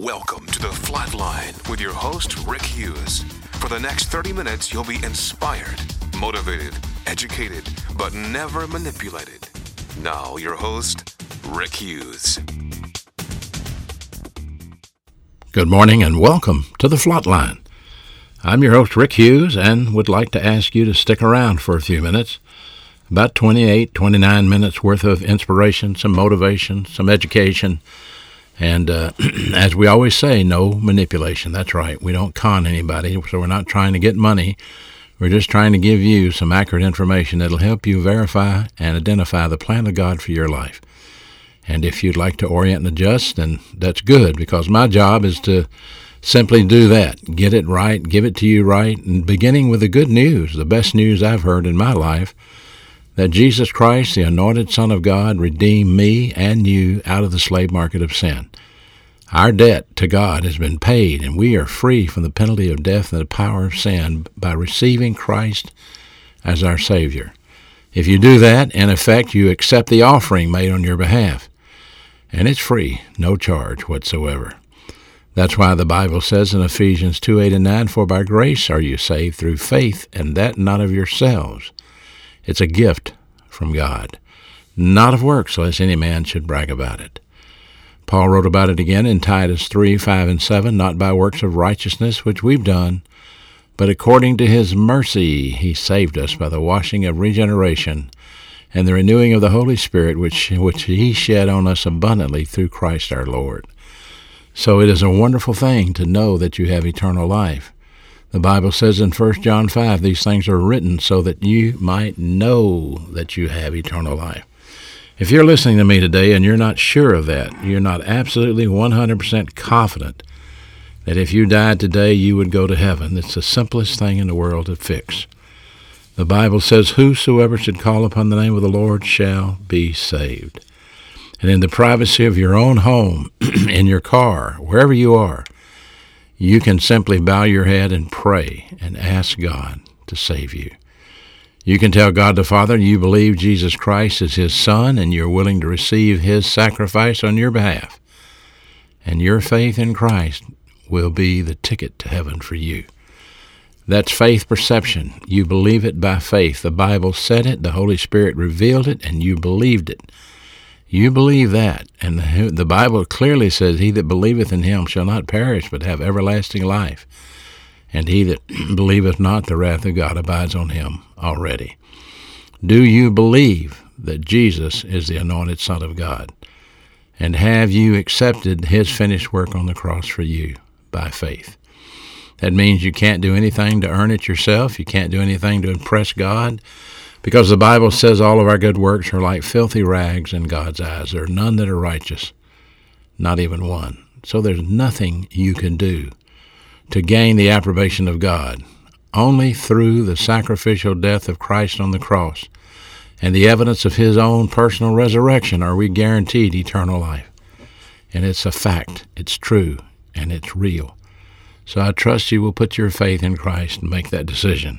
Welcome to the Flatline with your host, Rick Hughes. For the next 30 minutes, you'll be inspired, motivated, educated, but never manipulated. Now, your host, Rick Hughes. Good morning and welcome to the Flatline. I'm your host, Rick Hughes, and would like to ask you to stick around for a few minutes. About 28, 29 minutes worth of inspiration, some motivation, some education, and uh, as we always say, no manipulation. That's right. We don't con anybody, so we're not trying to get money. We're just trying to give you some accurate information that'll help you verify and identify the plan of God for your life. And if you'd like to orient and adjust, then that's good because my job is to simply do that. Get it right, give it to you right, and beginning with the good news, the best news I've heard in my life that Jesus Christ, the anointed Son of God, redeemed me and you out of the slave market of sin. Our debt to God has been paid, and we are free from the penalty of death and the power of sin by receiving Christ as our Savior. If you do that, in effect, you accept the offering made on your behalf. And it's free, no charge whatsoever. That's why the Bible says in Ephesians 2 8 and 9, For by grace are you saved through faith, and that not of yourselves. It's a gift from God, not of works, lest any man should brag about it. Paul wrote about it again in Titus 3 5 and 7, not by works of righteousness which we've done, but according to his mercy he saved us by the washing of regeneration and the renewing of the Holy Spirit, which, which he shed on us abundantly through Christ our Lord. So it is a wonderful thing to know that you have eternal life. The Bible says in 1 John 5, these things are written so that you might know that you have eternal life. If you're listening to me today and you're not sure of that, you're not absolutely 100% confident that if you died today you would go to heaven, it's the simplest thing in the world to fix. The Bible says, Whosoever should call upon the name of the Lord shall be saved. And in the privacy of your own home, in your car, wherever you are, you can simply bow your head and pray and ask God to save you. You can tell God the Father you believe Jesus Christ is His Son and you're willing to receive His sacrifice on your behalf. And your faith in Christ will be the ticket to heaven for you. That's faith perception. You believe it by faith. The Bible said it, the Holy Spirit revealed it, and you believed it. You believe that, and the, Bible clearly says, He that believeth in him shall not perish, but have everlasting life. And he that believeth not, the wrath of God abides on him already. Do you believe that Jesus is the anointed Son of God? And have you accepted his finished work on the cross for you by faith? That means you can't do anything to earn it yourself. You can't do anything to impress God. Because the Bible says all of our good works are like filthy rags in God's eyes. There are none that are righteous, not even one. So there's nothing you can do to gain the approbation of God. Only through the sacrificial death of Christ on the cross and the evidence of his own personal resurrection are we guaranteed eternal life. And it's a fact, it's true, and it's real. So I trust you will put your faith in Christ and make that decision.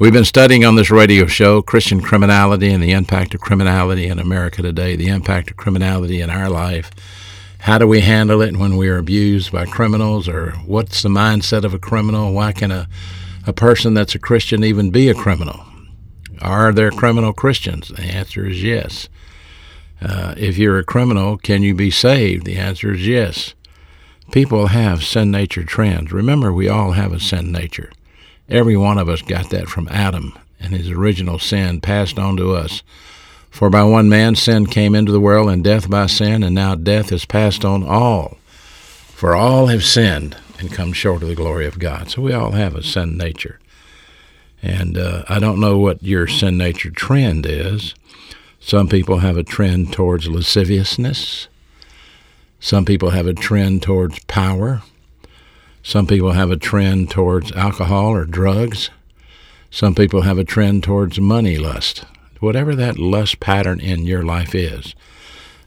We've been studying on this radio show Christian criminality and the impact of criminality in America today, the impact of criminality in our life. How do we handle it when we are abused by criminals, or what's the mindset of a criminal? Why can a, a person that's a Christian even be a criminal? Are there criminal Christians? The answer is yes. Uh, if you're a criminal, can you be saved? The answer is yes. People have sin nature trends. Remember, we all have a sin nature. Every one of us got that from Adam and his original sin passed on to us. For by one man sin came into the world, and death by sin, and now death is passed on all. For all have sinned and come short of the glory of God. So we all have a sin nature. And uh, I don't know what your sin nature trend is. Some people have a trend towards lasciviousness. Some people have a trend towards power. Some people have a trend towards alcohol or drugs. Some people have a trend towards money lust. Whatever that lust pattern in your life is,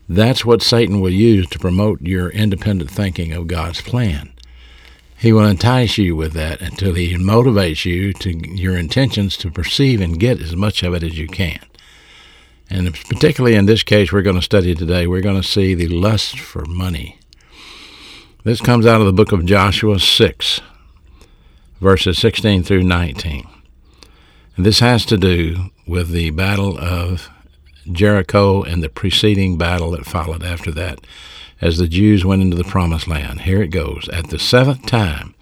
that's what Satan will use to promote your independent thinking of God's plan. He will entice you with that until he motivates you to your intentions to perceive and get as much of it as you can. And particularly in this case we're going to study today, we're going to see the lust for money This comes out of the book of Joshua 6, verses 16 through 19. And this has to do with the battle of Jericho and the preceding battle that followed after that as the Jews went into the promised land. Here it goes. At the seventh time,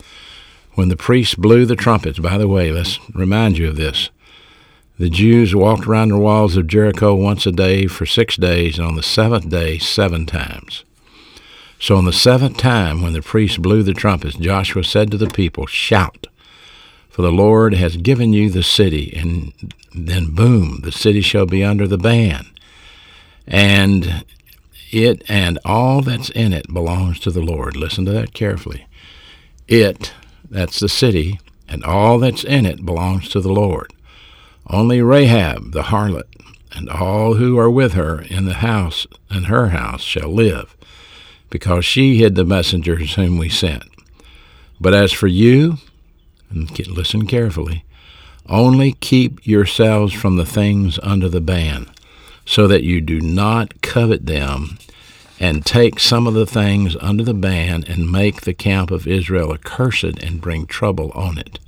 when the priests blew the trumpets, by the way, let's remind you of this. The Jews walked around the walls of Jericho once a day for six days, and on the seventh day, seven times. So on the seventh time, when the priests blew the trumpets, Joshua said to the people, Shout, for the Lord has given you the city. And then, boom, the city shall be under the ban. And it and all that's in it belongs to the Lord. Listen to that carefully. It, that's the city, and all that's in it belongs to the Lord. Only Rahab, the harlot, and all who are with her in the house and her house shall live, because she hid the messengers whom we sent. But as for you, listen carefully, only keep yourselves from the things under the ban, so that you do not covet them and take some of the things under the ban and make the camp of Israel accursed and bring trouble on it.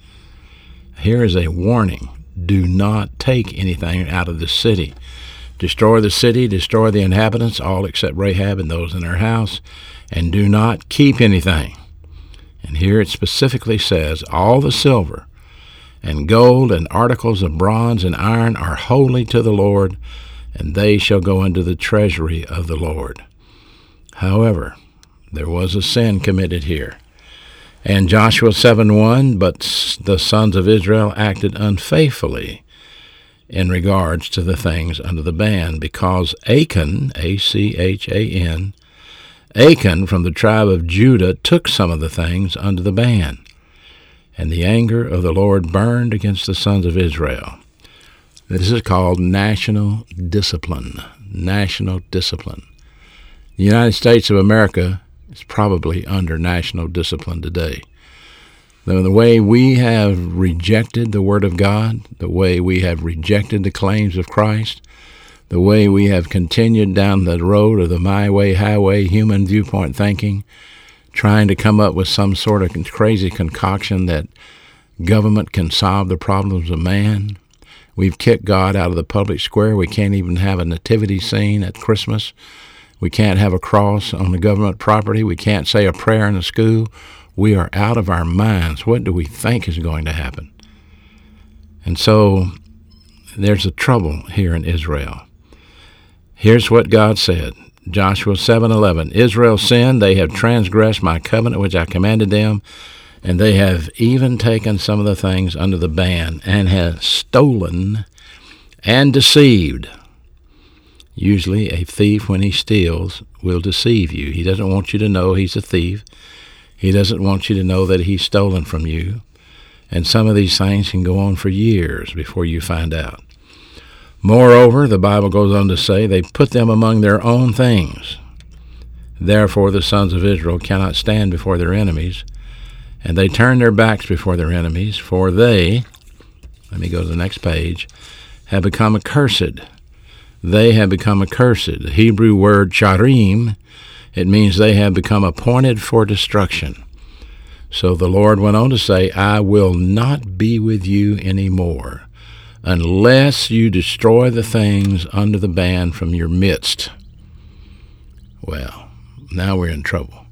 Here is a warning do not take anything out of the city. Destroy the city, destroy the inhabitants, all except Rahab and those in her house, and do not keep anything. And here it specifically says, All the silver and gold and articles of bronze and iron are holy to the Lord, and they shall go into the treasury of the Lord. However, there was a sin committed here. And Joshua 7 1, but the sons of Israel acted unfaithfully in regards to the things under the ban, because Achan, A C H A N, Achan from the tribe of Judah took some of the things under the ban. And the anger of the Lord burned against the sons of Israel. This is called national discipline. National discipline. The United States of America is probably under national discipline today. The, way we have rejected the Word of God, the way we have rejected the claims of Christ, the way we have continued down the road of the my way, highway, human viewpoint thinking, trying to come up with some sort of crazy concoction that government can solve the problems of man. We've kicked God out of the public square. We can't even have a nativity scene at Christmas. We can't have a cross on the government property. We can't say a prayer in the school. We are out of our minds. What do we think is going to happen? And so there's a trouble here in Israel. Here's what God said. Joshua 7:11 Israel sinned they have transgressed my covenant which I commanded them and they have even taken some of the things under the ban and have stolen and deceived Usually, a thief, when he steals, will deceive you. He doesn't want you to know he's a thief. He doesn't want you to know that he's stolen from you. And some of these things can go on for years before you find out. Moreover, the Bible goes on to say, they put them among their own things. Therefore, the sons of Israel cannot stand before their enemies, and they turn their backs before their enemies, for they, let me go to the next page, have become accursed they have become accursed. The Hebrew word charim, it means they have become appointed for destruction. So the Lord went on to say, I will not be with you any more unless you destroy the things under the ban from your midst. Well, now we're in trouble.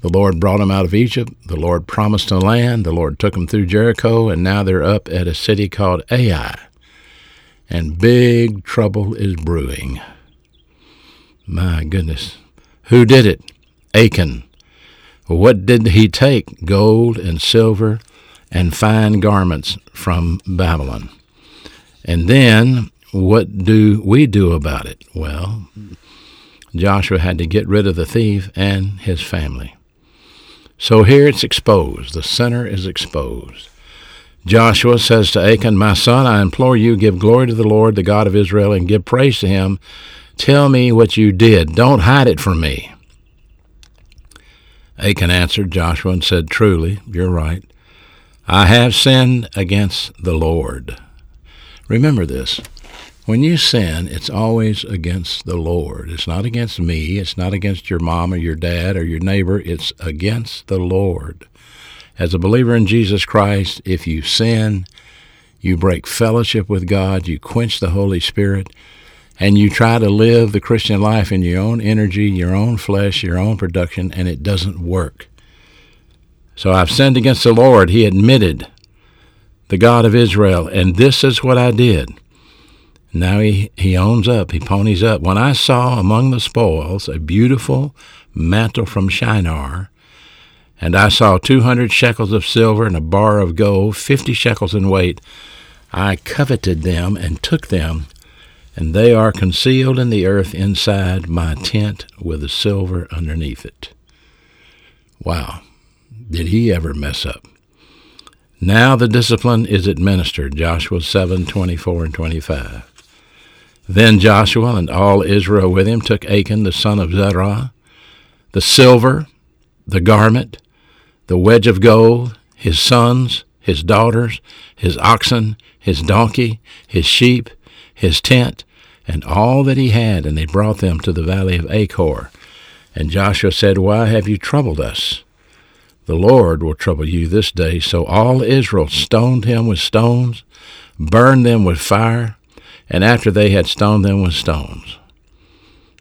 The Lord brought them out of Egypt. The Lord promised a land. The Lord took them through Jericho, and now they're up at a city called Ai and big trouble is brewing. My goodness. Who did it? Achan. What did he take? Gold and silver and fine garments from Babylon. And then what do we do about it? Well, Joshua had to get rid of the thief and his family. So here it's exposed. The sinner is exposed. Joshua says to Achan, My son, I implore you, give glory to the Lord, the God of Israel, and give praise to him. Tell me what you did. Don't hide it from me. Achan answered Joshua and said, Truly, you're right. I have sinned against the Lord. Remember this. When you sin, it's always against the Lord. It's not against me. It's not against your mom or your dad or your neighbor. It's against the Lord. As a believer in Jesus Christ, if you sin, you break fellowship with God, you quench the Holy Spirit, and you try to live the Christian life in your own energy, your own flesh, your own production, and it doesn't work. So I've sinned against the Lord, he admitted, the God of Israel, and this is what I did. Now he, he owns up, he ponies up. When I saw among the spoils a beautiful mantle from Shinar, and I saw two hundred shekels of silver and a bar of gold, fifty shekels in weight, I coveted them and took them, and they are concealed in the earth inside my tent with the silver underneath it. Wow, did he ever mess up? Now the discipline is administered, Joshua 7, 24 and 25. Then Joshua and all Israel with him took Achan the son of Zerah, the silver, the garment, the wedge of gold, his sons, his daughters, his oxen, his donkey, his sheep, his tent, and all that he had, and they brought them to the valley of Achor. And Joshua said, Why have you troubled us? The Lord will trouble you this day. So all Israel stoned him with stones, burned them with fire, and after they had stoned them with stones.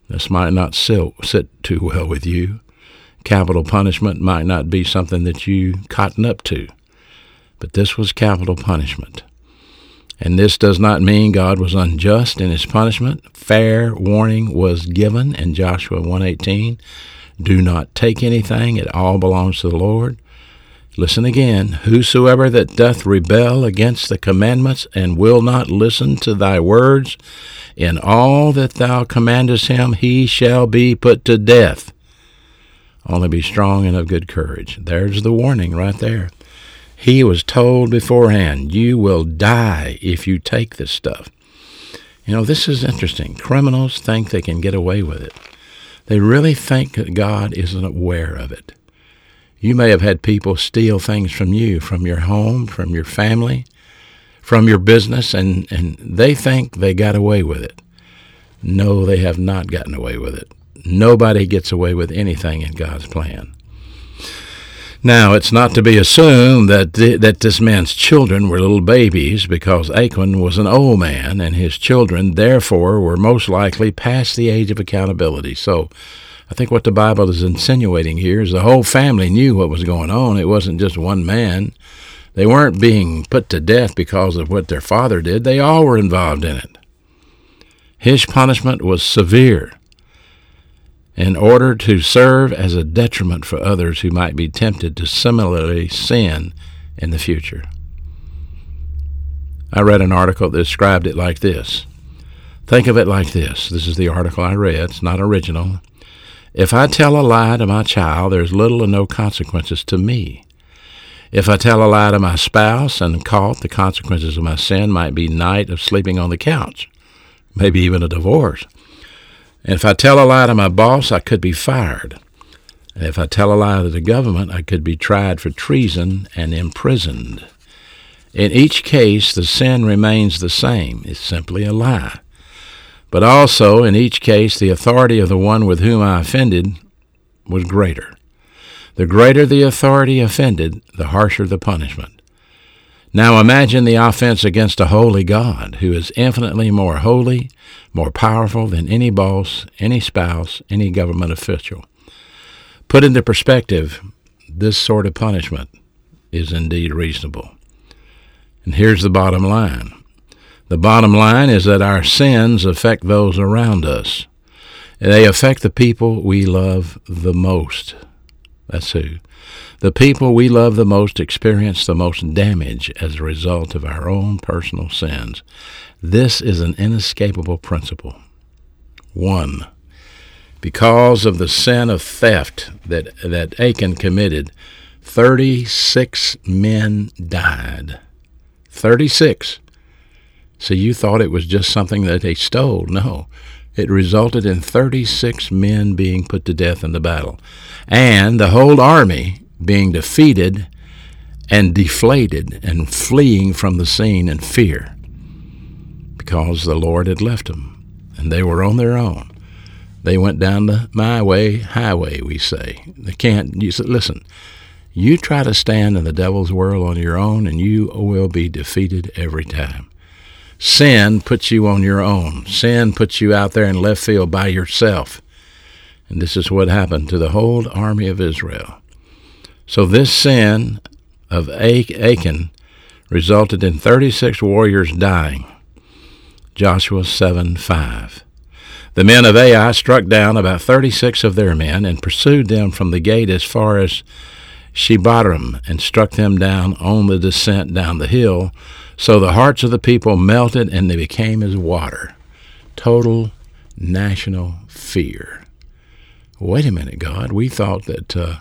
This might not sit too well with you. Capital punishment might not be something that you cotton up to, but this was capital punishment. And this does not mean God was unjust in his punishment. Fair warning was given in Joshua 1:18. Do not take anything, it all belongs to the Lord. Listen again. Whosoever that doth rebel against the commandments and will not listen to thy words, in all that thou commandest him, he shall be put to death. Only be strong and of good courage. There's the warning right there. He was told beforehand, you will die if you take this stuff. You know, this is interesting. Criminals think they can get away with it. They really think that God isn't aware of it. You may have had people steal things from you, from your home, from your family, from your business, and, and they think they got away with it. No, they have not gotten away with it. Nobody gets away with anything in God's plan. Now, it's not to be assumed that th- that this man's children were little babies, because Achan was an old man, and his children, therefore, were most likely past the age of accountability. So, I think what the Bible is insinuating here is the whole family knew what was going on. It wasn't just one man. They weren't being put to death because of what their father did. They all were involved in it. His punishment was severe in order to serve as a detriment for others who might be tempted to similarly sin in the future. I read an article that described it like this. Think of it like this. This is the article I read. It's not original. If I tell a lie to my child, there's little or no consequences to me. If I tell a lie to my spouse and caught, the consequences of my sin might be night of sleeping on the couch, maybe even a divorce. And if I tell a lie to my boss, I could be fired. And if I tell a lie to the government, I could be tried for treason and imprisoned. In each case, the sin remains the same. It's simply a lie. But also, in each case, the authority of the one with whom I offended was greater. The greater the authority offended, the harsher the punishment. Now imagine the offense against a holy God who is infinitely more holy, more powerful than any boss, any spouse, any government official. Put into perspective, this sort of punishment is indeed reasonable. And here's the bottom line the bottom line is that our sins affect those around us. They affect the people we love the most. That's who. The people we love the most experience the most damage as a result of our own personal sins. This is an inescapable principle. 1. Because of the sin of theft that, that Achan committed, 36 men died. 36. So you thought it was just something that they stole. No. It resulted in 36 men being put to death in the battle, and the whole army being defeated and deflated and fleeing from the scene in fear because the Lord had left them, and they were on their own. They went down the my way highway, we say. They can't. You listen. You try to stand in the devil's world on your own, and you will be defeated every time. Sin puts you on your own. Sin puts you out there in left field by yourself. And this is what happened to the whole army of Israel. So this sin of Achan resulted in 36 warriors dying. Joshua 7 5. The men of Ai struck down about 36 of their men and pursued them from the gate as far as Shebarim and struck them down on the descent down the hill. So the hearts of the people melted and they became as water. Total national fear. Wait a minute, God. We thought that uh,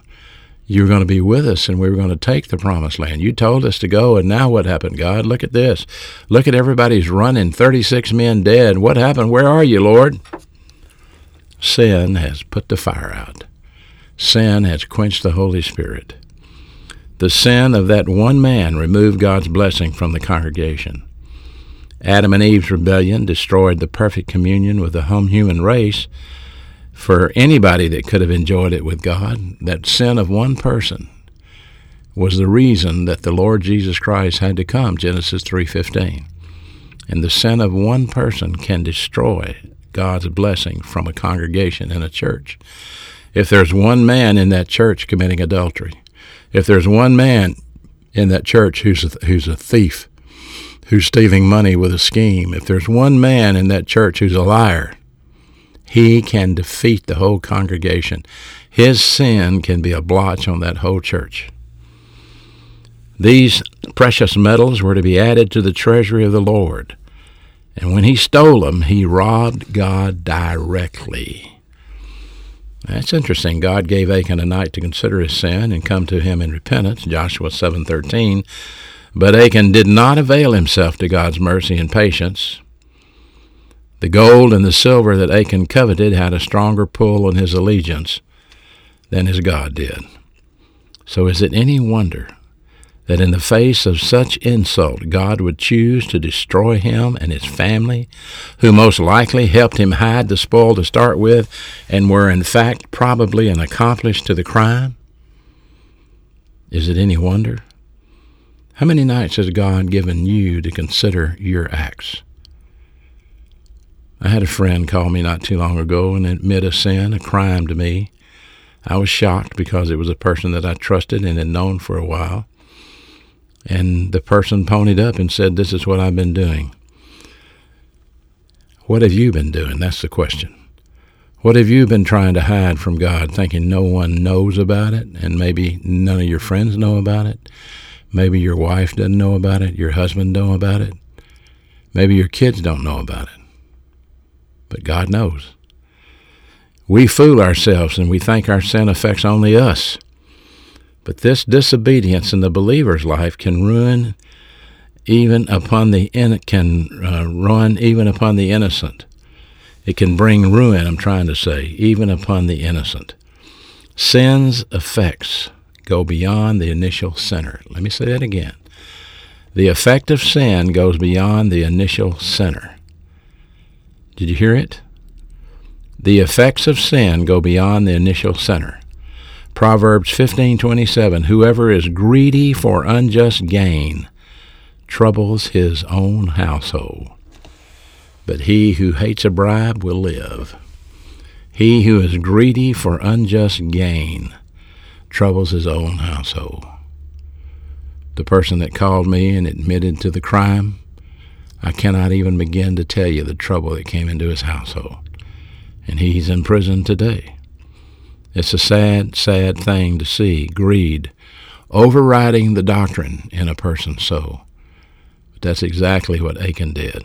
you were going to be with us and we were going to take the promised land. You told us to go, and now what happened, God? Look at this. Look at everybody's running, 36 men dead. What happened? Where are you, Lord? Sin has put the fire out. Sin has quenched the Holy Spirit. The sin of that one man removed God's blessing from the congregation. Adam and Eve's rebellion destroyed the perfect communion with the home human race for anybody that could have enjoyed it with God. That sin of one person was the reason that the Lord Jesus Christ had to come, Genesis 3:15. And the sin of one person can destroy God's blessing from a congregation in a church. If there's one man in that church committing adultery, if there's one man in that church who's a, who's a thief, who's stealing money with a scheme, if there's one man in that church who's a liar, he can defeat the whole congregation. His sin can be a blotch on that whole church. These precious metals were to be added to the treasury of the Lord. And when he stole them, he robbed God directly. That's interesting. God gave Achan a night to consider his sin and come to him in repentance, Joshua 7:13. But Achan did not avail himself to God's mercy and patience. The gold and the silver that Achan coveted had a stronger pull on his allegiance than his God did. So is it any wonder that in the face of such insult, God would choose to destroy him and his family, who most likely helped him hide the spoil to start with and were in fact probably an accomplice to the crime? Is it any wonder? How many nights has God given you to consider your acts? I had a friend call me not too long ago and admit a sin, a crime to me. I was shocked because it was a person that I trusted and had known for a while. And the person ponied up and said, This is what I've been doing. What have you been doing? That's the question. What have you been trying to hide from God, thinking no one knows about it, and maybe none of your friends know about it? Maybe your wife doesn't know about it, your husband don't know about it, maybe your kids don't know about it. But God knows. We fool ourselves and we think our sin affects only us. But this disobedience in the believer's life can ruin even upon the in, can uh, run even upon the innocent. It can bring ruin, I'm trying to say, even upon the innocent. Sin's effects go beyond the initial sinner. Let me say that again. The effect of sin goes beyond the initial sinner. Did you hear it? The effects of sin go beyond the initial sinner. Proverbs 15:27 Whoever is greedy for unjust gain troubles his own household but he who hates a bribe will live he who is greedy for unjust gain troubles his own household the person that called me and admitted to the crime I cannot even begin to tell you the trouble that came into his household and he's in prison today it's a sad, sad thing to see greed overriding the doctrine in a person's soul. But that's exactly what Achan did.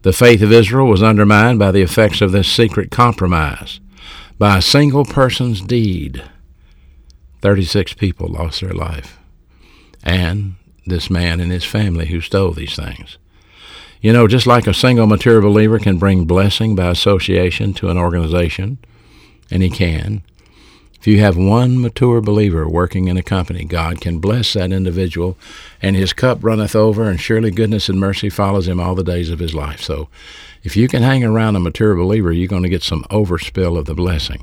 The faith of Israel was undermined by the effects of this secret compromise. By a single person's deed, 36 people lost their life. And this man and his family who stole these things. You know, just like a single material believer can bring blessing by association to an organization, and he can. If you have one mature believer working in a company, God can bless that individual, and his cup runneth over, and surely goodness and mercy follows him all the days of his life. So if you can hang around a mature believer, you're going to get some overspill of the blessing.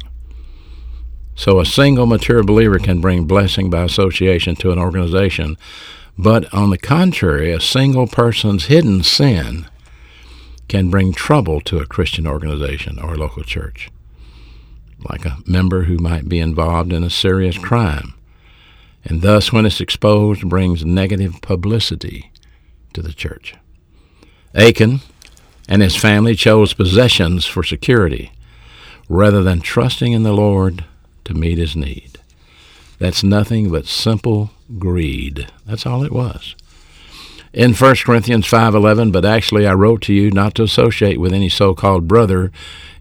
So a single mature believer can bring blessing by association to an organization, but on the contrary, a single person's hidden sin can bring trouble to a Christian organization or local church like a member who might be involved in a serious crime, and thus, when it's exposed, brings negative publicity to the church. Achan and his family chose possessions for security rather than trusting in the Lord to meet his need. That's nothing but simple greed. That's all it was in 1 Corinthians 5:11, but actually I wrote to you not to associate with any so-called brother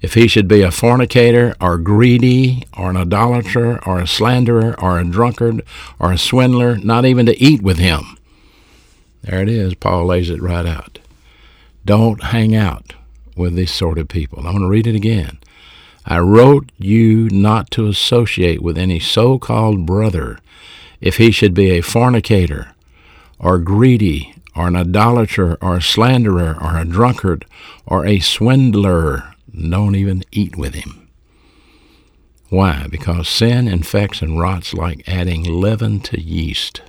if he should be a fornicator or greedy or an idolater or a slanderer or a drunkard or a swindler, not even to eat with him. There it is. Paul lays it right out. Don't hang out with these sort of people. I'm going to read it again. I wrote you not to associate with any so-called brother if he should be a fornicator or greedy or an idolater or a slanderer or a drunkard or a swindler. Don't even eat with him. Why? Because sin infects and rots like adding leaven to yeast.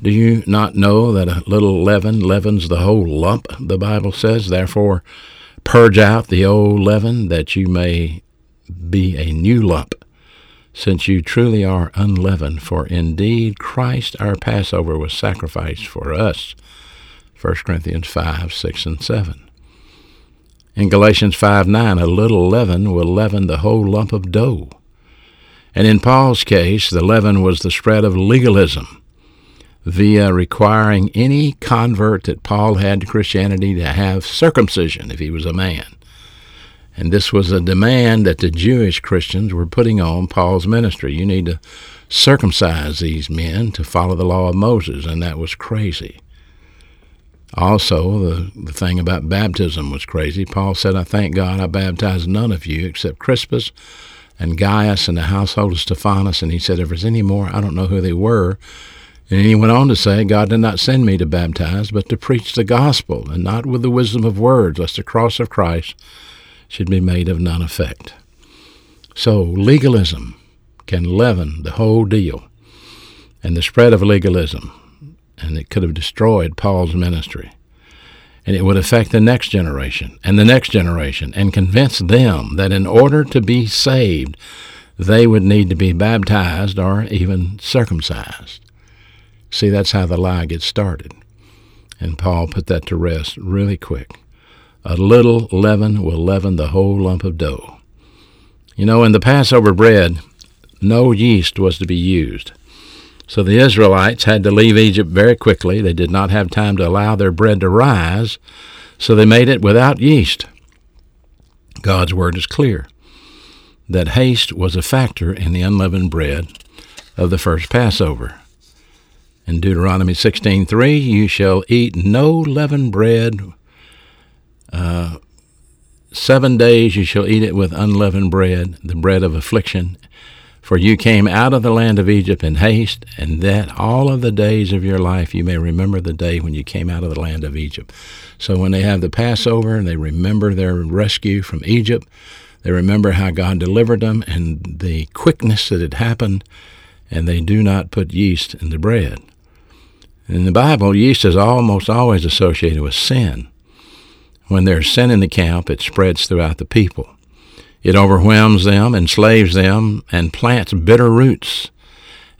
Do you not know that a little leaven leavens the whole lump, the Bible says? Therefore, purge out the old leaven that you may be a new lump since you truly are unleavened, for indeed Christ our Passover was sacrificed for us. 1 Corinthians 5, 6, and 7. In Galatians 5, 9, a little leaven will leaven the whole lump of dough. And in Paul's case, the leaven was the spread of legalism via requiring any convert that Paul had to Christianity to have circumcision if he was a man. And this was a demand that the Jewish Christians were putting on Paul's ministry. You need to circumcise these men to follow the law of Moses, and that was crazy. Also, the, the thing about baptism was crazy. Paul said, I thank God I baptized none of you except Crispus and Gaius and the household of Stephanas. And he said, if there's any more, I don't know who they were. And he went on to say, God did not send me to baptize, but to preach the gospel, and not with the wisdom of words, lest the cross of Christ should be made of none effect. So legalism can leaven the whole deal and the spread of legalism, and it could have destroyed Paul's ministry. And it would affect the next generation and the next generation and convince them that in order to be saved, they would need to be baptized or even circumcised. See, that's how the lie gets started. And Paul put that to rest really quick. A little leaven will leaven the whole lump of dough. You know, in the Passover bread, no yeast was to be used. So the Israelites had to leave Egypt very quickly. They did not have time to allow their bread to rise, so they made it without yeast. God's word is clear that haste was a factor in the unleavened bread of the first Passover. In Deuteronomy 16:3, you shall eat no leavened bread uh, seven days you shall eat it with unleavened bread, the bread of affliction. For you came out of the land of Egypt in haste, and that all of the days of your life you may remember the day when you came out of the land of Egypt. So when they have the Passover and they remember their rescue from Egypt, they remember how God delivered them and the quickness that had happened, and they do not put yeast in the bread. In the Bible, yeast is almost always associated with sin. When there's sin in the camp, it spreads throughout the people. It overwhelms them, enslaves them, and plants bitter roots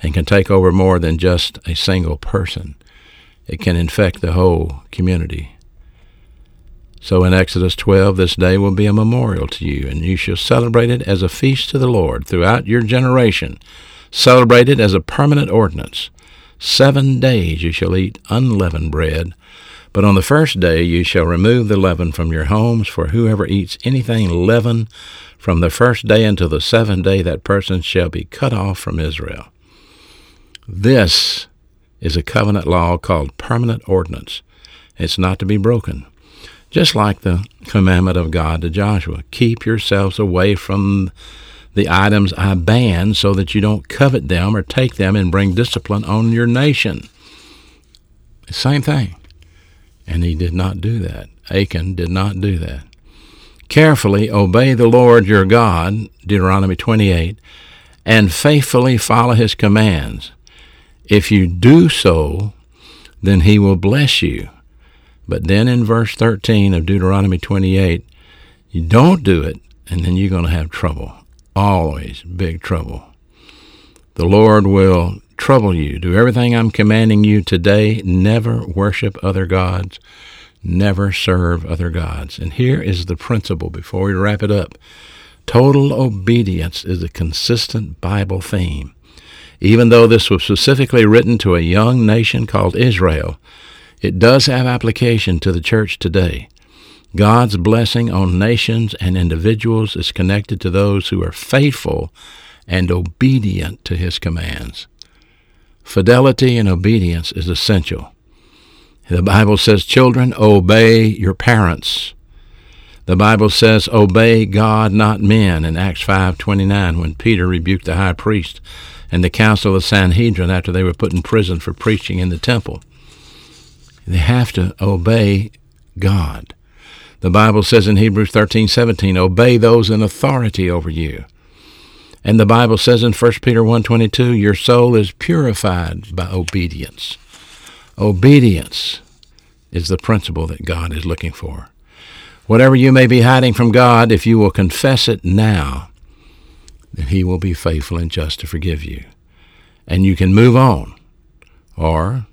and can take over more than just a single person. It can infect the whole community. So in Exodus 12, this day will be a memorial to you, and you shall celebrate it as a feast to the Lord throughout your generation. Celebrate it as a permanent ordinance. Seven days you shall eat unleavened bread but on the first day you shall remove the leaven from your homes, for whoever eats anything leavened from the first day until the seventh day, that person shall be cut off from Israel. This is a covenant law called permanent ordinance. It's not to be broken. Just like the commandment of God to Joshua keep yourselves away from the items I ban so that you don't covet them or take them and bring discipline on your nation. Same thing. And he did not do that. Achan did not do that. Carefully obey the Lord your God, Deuteronomy 28, and faithfully follow his commands. If you do so, then he will bless you. But then in verse 13 of Deuteronomy 28, you don't do it, and then you're going to have trouble. Always big trouble. The Lord will trouble you. Do everything I'm commanding you today. Never worship other gods. Never serve other gods. And here is the principle before we wrap it up. Total obedience is a consistent Bible theme. Even though this was specifically written to a young nation called Israel, it does have application to the church today. God's blessing on nations and individuals is connected to those who are faithful and obedient to his commands. Fidelity and obedience is essential. The Bible says, Children, obey your parents. The Bible says, Obey God, not men, in Acts 5.29, when Peter rebuked the high priest and the council of Sanhedrin after they were put in prison for preaching in the temple. They have to obey God. The Bible says in Hebrews 13:17, "Obey those in authority over you." And the Bible says in 1 Peter 1:22, "Your soul is purified by obedience." Obedience is the principle that God is looking for. Whatever you may be hiding from God, if you will confess it now, then He will be faithful and just to forgive you. And you can move on, or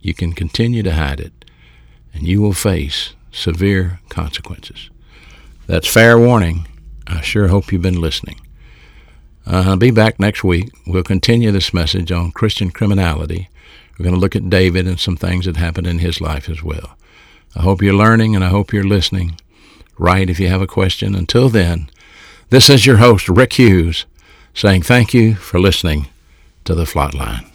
you can continue to hide it, and you will face severe consequences. That's fair warning. I sure hope you've been listening. Uh, be back next week. We'll continue this message on Christian criminality. We're going to look at David and some things that happened in his life as well. I hope you're learning and I hope you're listening. Write if you have a question. Until then, this is your host, Rick Hughes, saying thank you for listening to The Flatline.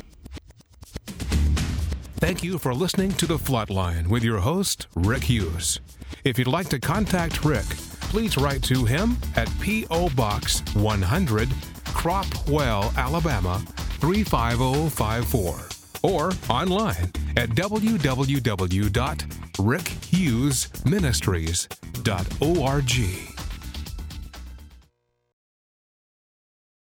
Thank you for listening to The Flatline with your host, Rick Hughes. If you'd like to contact Rick, please write to him at P.O. Box 100, Cropwell, Alabama 35054 or online at www.rickhughesministries.org.